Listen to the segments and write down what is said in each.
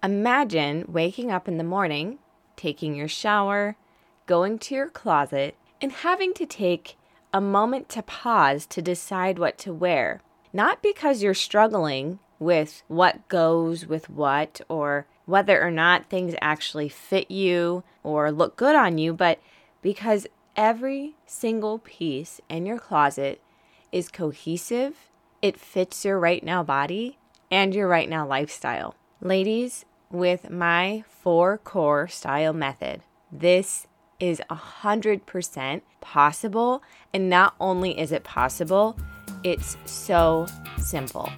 Imagine waking up in the morning, taking your shower, going to your closet, and having to take a moment to pause to decide what to wear. Not because you're struggling with what goes with what or whether or not things actually fit you or look good on you, but because every single piece in your closet is cohesive, it fits your right now body and your right now lifestyle. Ladies, with my four core style method, this is 100% possible. And not only is it possible, it's so simple.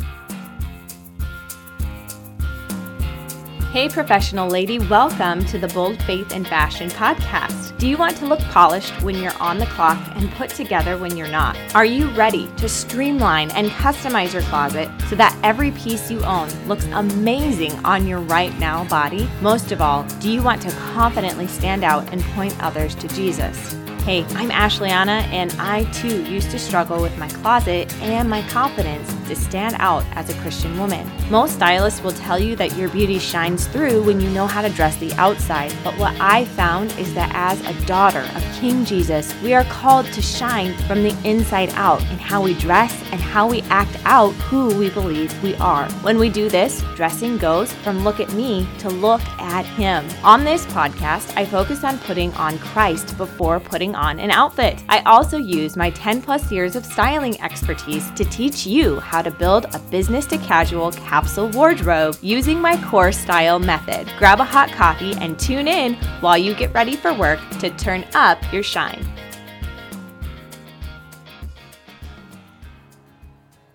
Hey, professional lady, welcome to the Bold Faith and Fashion podcast. Do you want to look polished when you're on the clock and put together when you're not? Are you ready to streamline and customize your closet so that every piece you own looks amazing on your right now body? Most of all, do you want to confidently stand out and point others to Jesus? Hey, I'm Ashleana, and I too used to struggle with my closet and my confidence to stand out as a Christian woman. Most stylists will tell you that your beauty shines through when you know how to dress the outside, but what I found is that as a daughter of King Jesus, we are called to shine from the inside out in how we dress and how we act out who we believe we are. When we do this, dressing goes from look at me to look at Him. On this podcast, I focus on putting on Christ before putting putting on an outfit. I also use my 10 plus years of styling expertise to teach you how to build a business to casual capsule wardrobe using my core style method. Grab a hot coffee and tune in while you get ready for work to turn up your shine.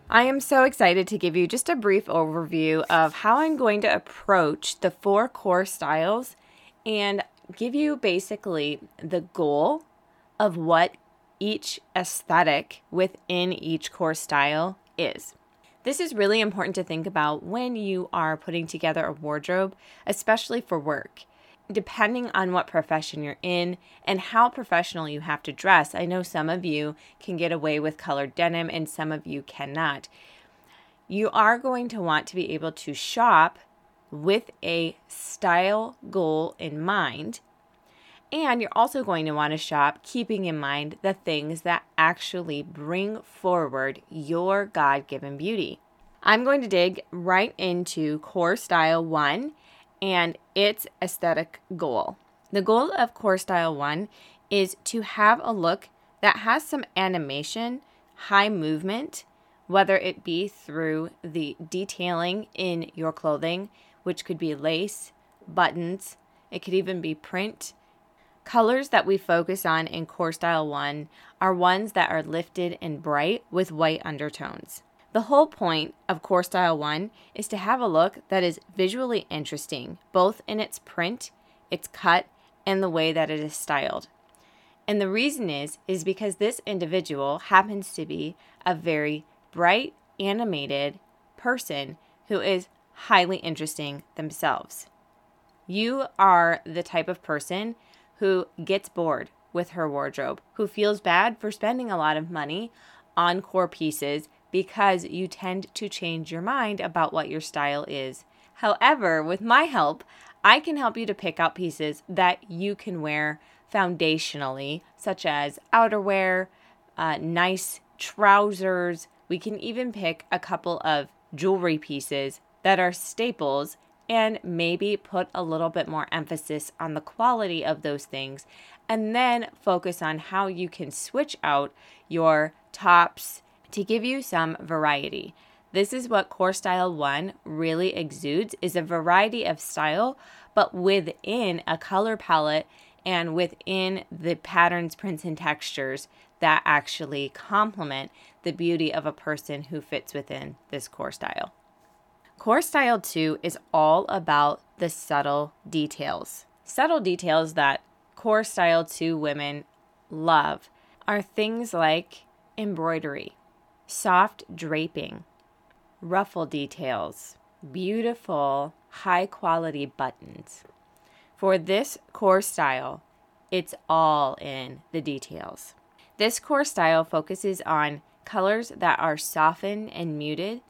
I am so excited to give you just a brief overview of how I'm going to approach the four core styles and give you basically the goal of what each aesthetic within each core style is. This is really important to think about when you are putting together a wardrobe, especially for work. Depending on what profession you're in and how professional you have to dress, I know some of you can get away with colored denim and some of you cannot. You are going to want to be able to shop with a style goal in mind and you're also going to want to shop keeping in mind the things that actually bring forward your God given beauty. I'm going to dig right into Core Style 1 and its aesthetic goal. The goal of Core Style 1 is to have a look that has some animation, high movement, whether it be through the detailing in your clothing, which could be lace, buttons, it could even be print Colors that we focus on in Core Style 1 are ones that are lifted and bright with white undertones. The whole point of Core Style 1 is to have a look that is visually interesting, both in its print, its cut, and the way that it is styled. And the reason is is because this individual happens to be a very bright, animated person who is highly interesting themselves. You are the type of person who gets bored with her wardrobe, who feels bad for spending a lot of money on core pieces because you tend to change your mind about what your style is. However, with my help, I can help you to pick out pieces that you can wear foundationally, such as outerwear, uh, nice trousers. We can even pick a couple of jewelry pieces that are staples and maybe put a little bit more emphasis on the quality of those things and then focus on how you can switch out your tops to give you some variety. This is what Core Style 1 really exudes is a variety of style but within a color palette and within the patterns, prints and textures that actually complement the beauty of a person who fits within this core style. Core Style 2 is all about the subtle details. Subtle details that Core Style 2 women love are things like embroidery, soft draping, ruffle details, beautiful, high quality buttons. For this core style, it's all in the details. This core style focuses on colors that are softened and muted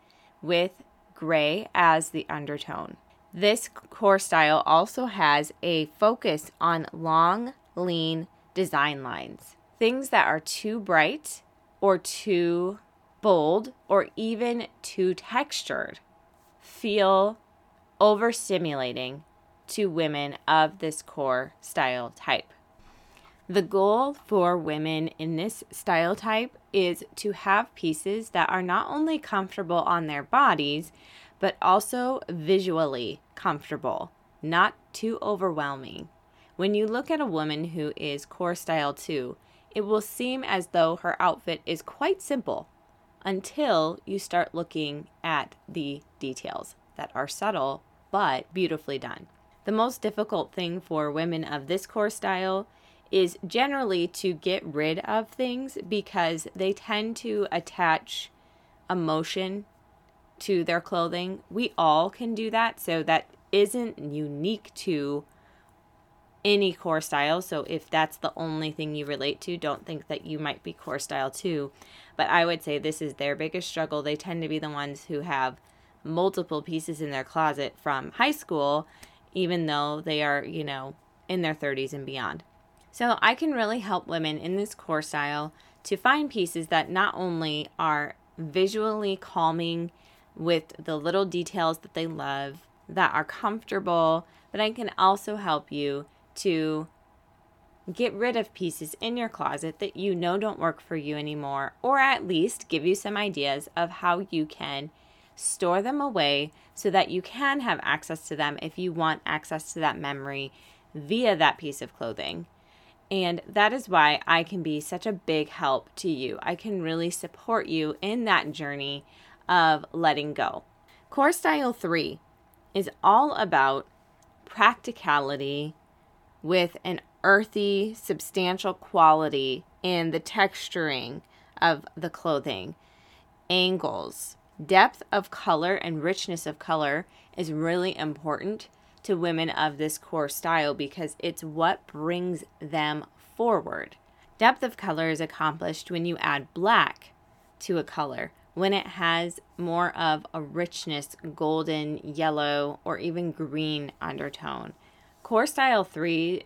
with gray as the undertone. This core style also has a focus on long, lean design lines. Things that are too bright or too bold or even too textured feel overstimulating to women of this core style type. The goal for women in this style type is to have pieces that are not only comfortable on their bodies, but also visually comfortable, not too overwhelming. When you look at a woman who is core style 2, it will seem as though her outfit is quite simple until you start looking at the details that are subtle but beautifully done. The most difficult thing for women of this core style is generally to get rid of things because they tend to attach emotion to their clothing. We all can do that, so that isn't unique to any core style. So if that's the only thing you relate to, don't think that you might be core style two. But I would say this is their biggest struggle. They tend to be the ones who have multiple pieces in their closet from high school even though they are, you know, in their 30s and beyond. So I can really help women in this core style to find pieces that not only are visually calming with the little details that they love, that are comfortable, but I can also help you to get rid of pieces in your closet that you know don't work for you anymore, or at least give you some ideas of how you can store them away so that you can have access to them if you want access to that memory via that piece of clothing. And that is why I can be such a big help to you. I can really support you in that journey of letting go. Core Style 3 is all about practicality with an earthy, substantial quality in the texturing of the clothing, angles, Depth of color and richness of color is really important to women of this core style because it's what brings them forward. Depth of color is accomplished when you add black to a color, when it has more of a richness, golden, yellow, or even green undertone. Core Style 3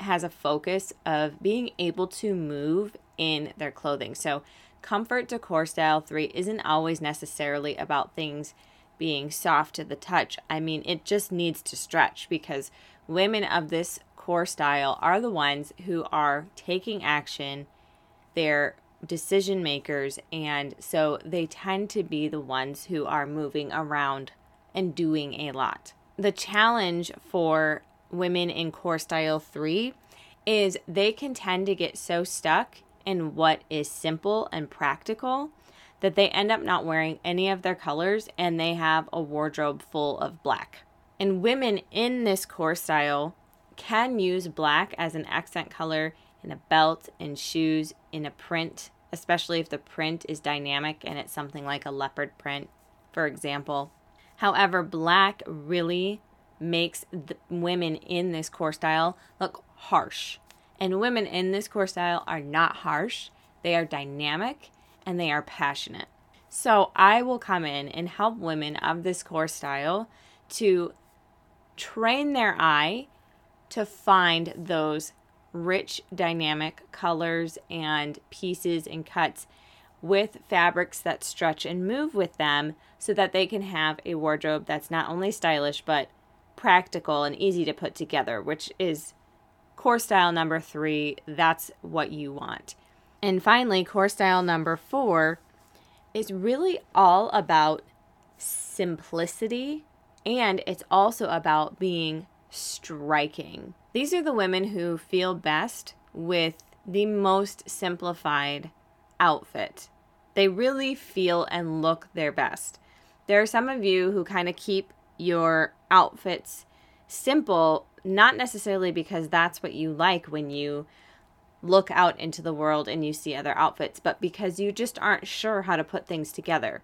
has a focus of being able to move in their clothing. So comfort decor style 3 isn't always necessarily about things being soft to the touch. I mean, it just needs to stretch because women of this core style are the ones who are taking action. They're decision makers, and so they tend to be the ones who are moving around and doing a lot. The challenge for women in core style 3 is they can tend to get so stuck in what is simple and practical that they end up not wearing any of their colors and they have a wardrobe full of black. And women in this core style can use black as an accent color in a belt, in shoes, in a print, especially if the print is dynamic and it's something like a leopard print, for example. However, black really makes women in this core style look harsh. And women in this core style are not harsh, they are dynamic, and they are passionate. So I will come in and help women of this core style to train their eye to find those rich, dynamic colors and pieces and cuts with fabrics that stretch and move with them so that they can have a wardrobe that's not only stylish but practical and easy to put together, which is core style number three, that's what you want. And finally, core style number four is really all about simplicity and it's also about being striking. These are the women who feel best with the most simplified outfit. They really feel and look their best. There are some of you who kind of keep your outfits simple not necessarily because that's what you like when you look out into the world and you see other outfits, but because you just aren't sure how to put things together.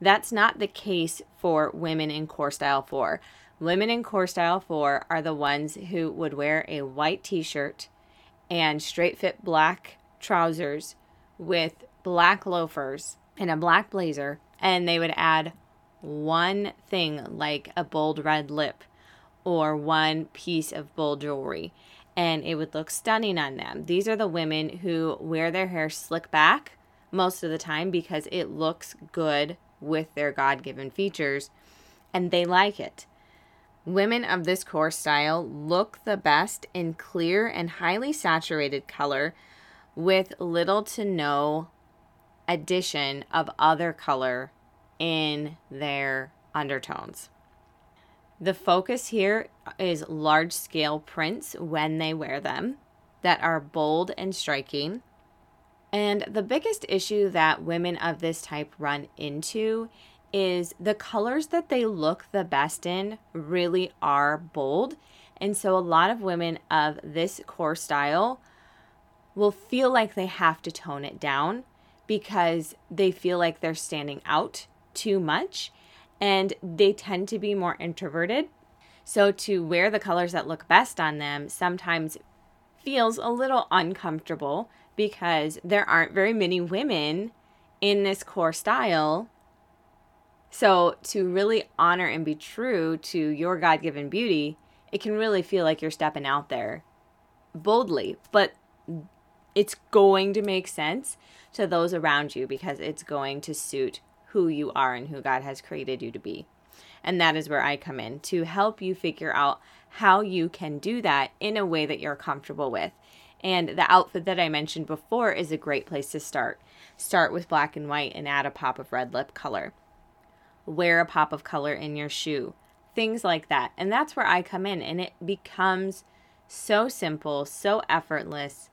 That's not the case for women in Core Style 4. Women in Core Style 4 are the ones who would wear a white t shirt and straight fit black trousers with black loafers and a black blazer, and they would add one thing like a bold red lip or one piece of bold jewelry and it would look stunning on them. These are the women who wear their hair slick back most of the time because it looks good with their God given features and they like it. Women of this core style look the best in clear and highly saturated color with little to no addition of other color in their undertones. The focus here is large scale prints when they wear them that are bold and striking. And the biggest issue that women of this type run into is the colors that they look the best in really are bold. And so a lot of women of this core style will feel like they have to tone it down because they feel like they're standing out too much and they tend to be more introverted. So to wear the colors that look best on them sometimes feels a little uncomfortable because there aren't very many women in this core style. So to really honor and be true to your God given beauty, it can really feel like you're stepping out there boldly, but it's going to make sense to those around you because it's going to suit who you are and who God has created you to be. And that is where I come in to help you figure out how you can do that in a way that you're comfortable with. And the outfit that I mentioned before is a great place to start. Start with black and white and add a pop of red lip color. Wear a pop of color in your shoe. Things like that. And that's where I come in and it becomes so simple, so effortless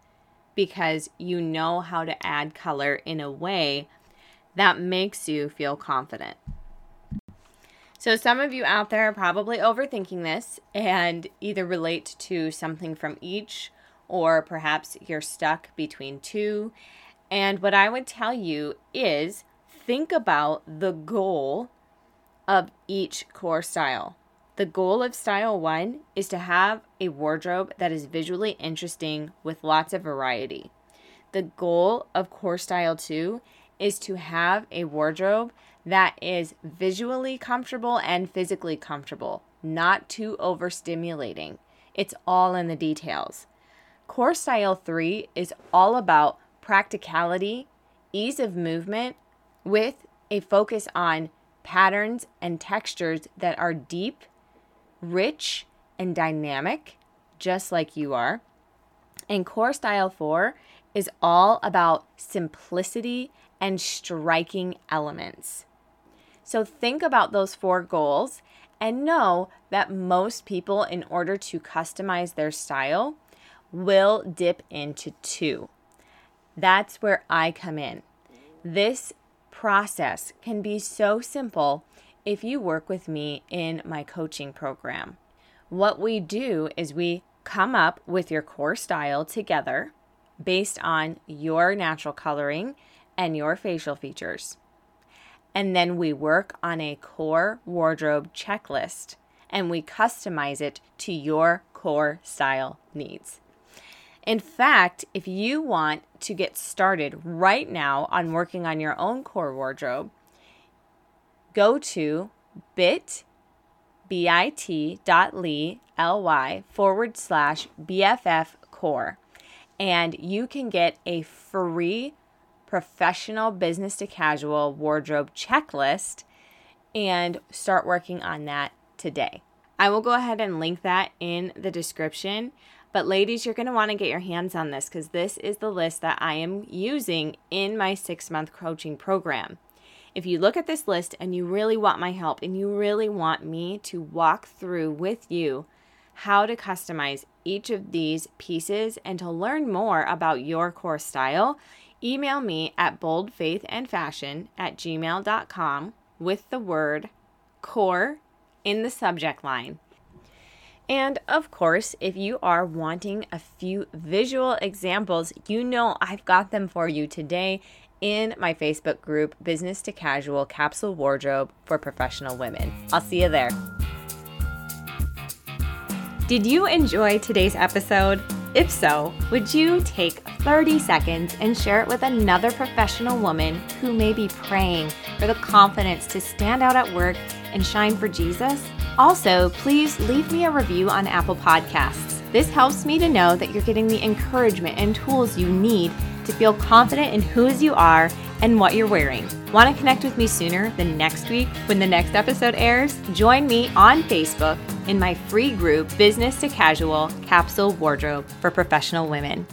because you know how to add color in a way that makes you feel confident. So, some of you out there are probably overthinking this and either relate to something from each, or perhaps you're stuck between two. And what I would tell you is think about the goal of each core style. The goal of style one is to have a wardrobe that is visually interesting with lots of variety. The goal of core style two is to have a wardrobe that is visually comfortable and physically comfortable, not too overstimulating. It's all in the details. Core Style 3 is all about practicality, ease of movement, with a focus on patterns and textures that are deep, rich, and dynamic, just like you are. And Core Style 4 is all about simplicity and striking elements. So think about those four goals and know that most people, in order to customize their style, will dip into two. That's where I come in. This process can be so simple if you work with me in my coaching program. What we do is we come up with your core style together based on your natural coloring and your facial features. And then we work on a core wardrobe checklist and we customize it to your core style needs. In fact, if you want to get started right now on working on your own core wardrobe, go to bit bit.ly ly forward slash bff core and you can get a free professional business to casual wardrobe checklist and start working on that today. I will go ahead and link that in the description. But, ladies, you're going to want to get your hands on this because this is the list that I am using in my six month coaching program. If you look at this list and you really want my help and you really want me to walk through with you how to customize each of these pieces and to learn more about your core style, email me at boldfaithandfashion at gmail.com with the word core in the subject line. And of course, if you are wanting a few visual examples, you know I've got them for you today in my Facebook group, Business to Casual Capsule Wardrobe for Professional Women. I'll see you there. Did you enjoy today's episode? If so, would you take 30 seconds and share it with another professional woman who may be praying for the confidence to stand out at work and shine for Jesus? Also, please leave me a review on Apple Podcasts. This helps me to know that you're getting the encouragement and tools you need to feel confident in whose you are and what you're wearing. Want to connect with me sooner than next week when the next episode airs? Join me on Facebook in my free group, Business to Casual Capsule Wardrobe for Professional Women.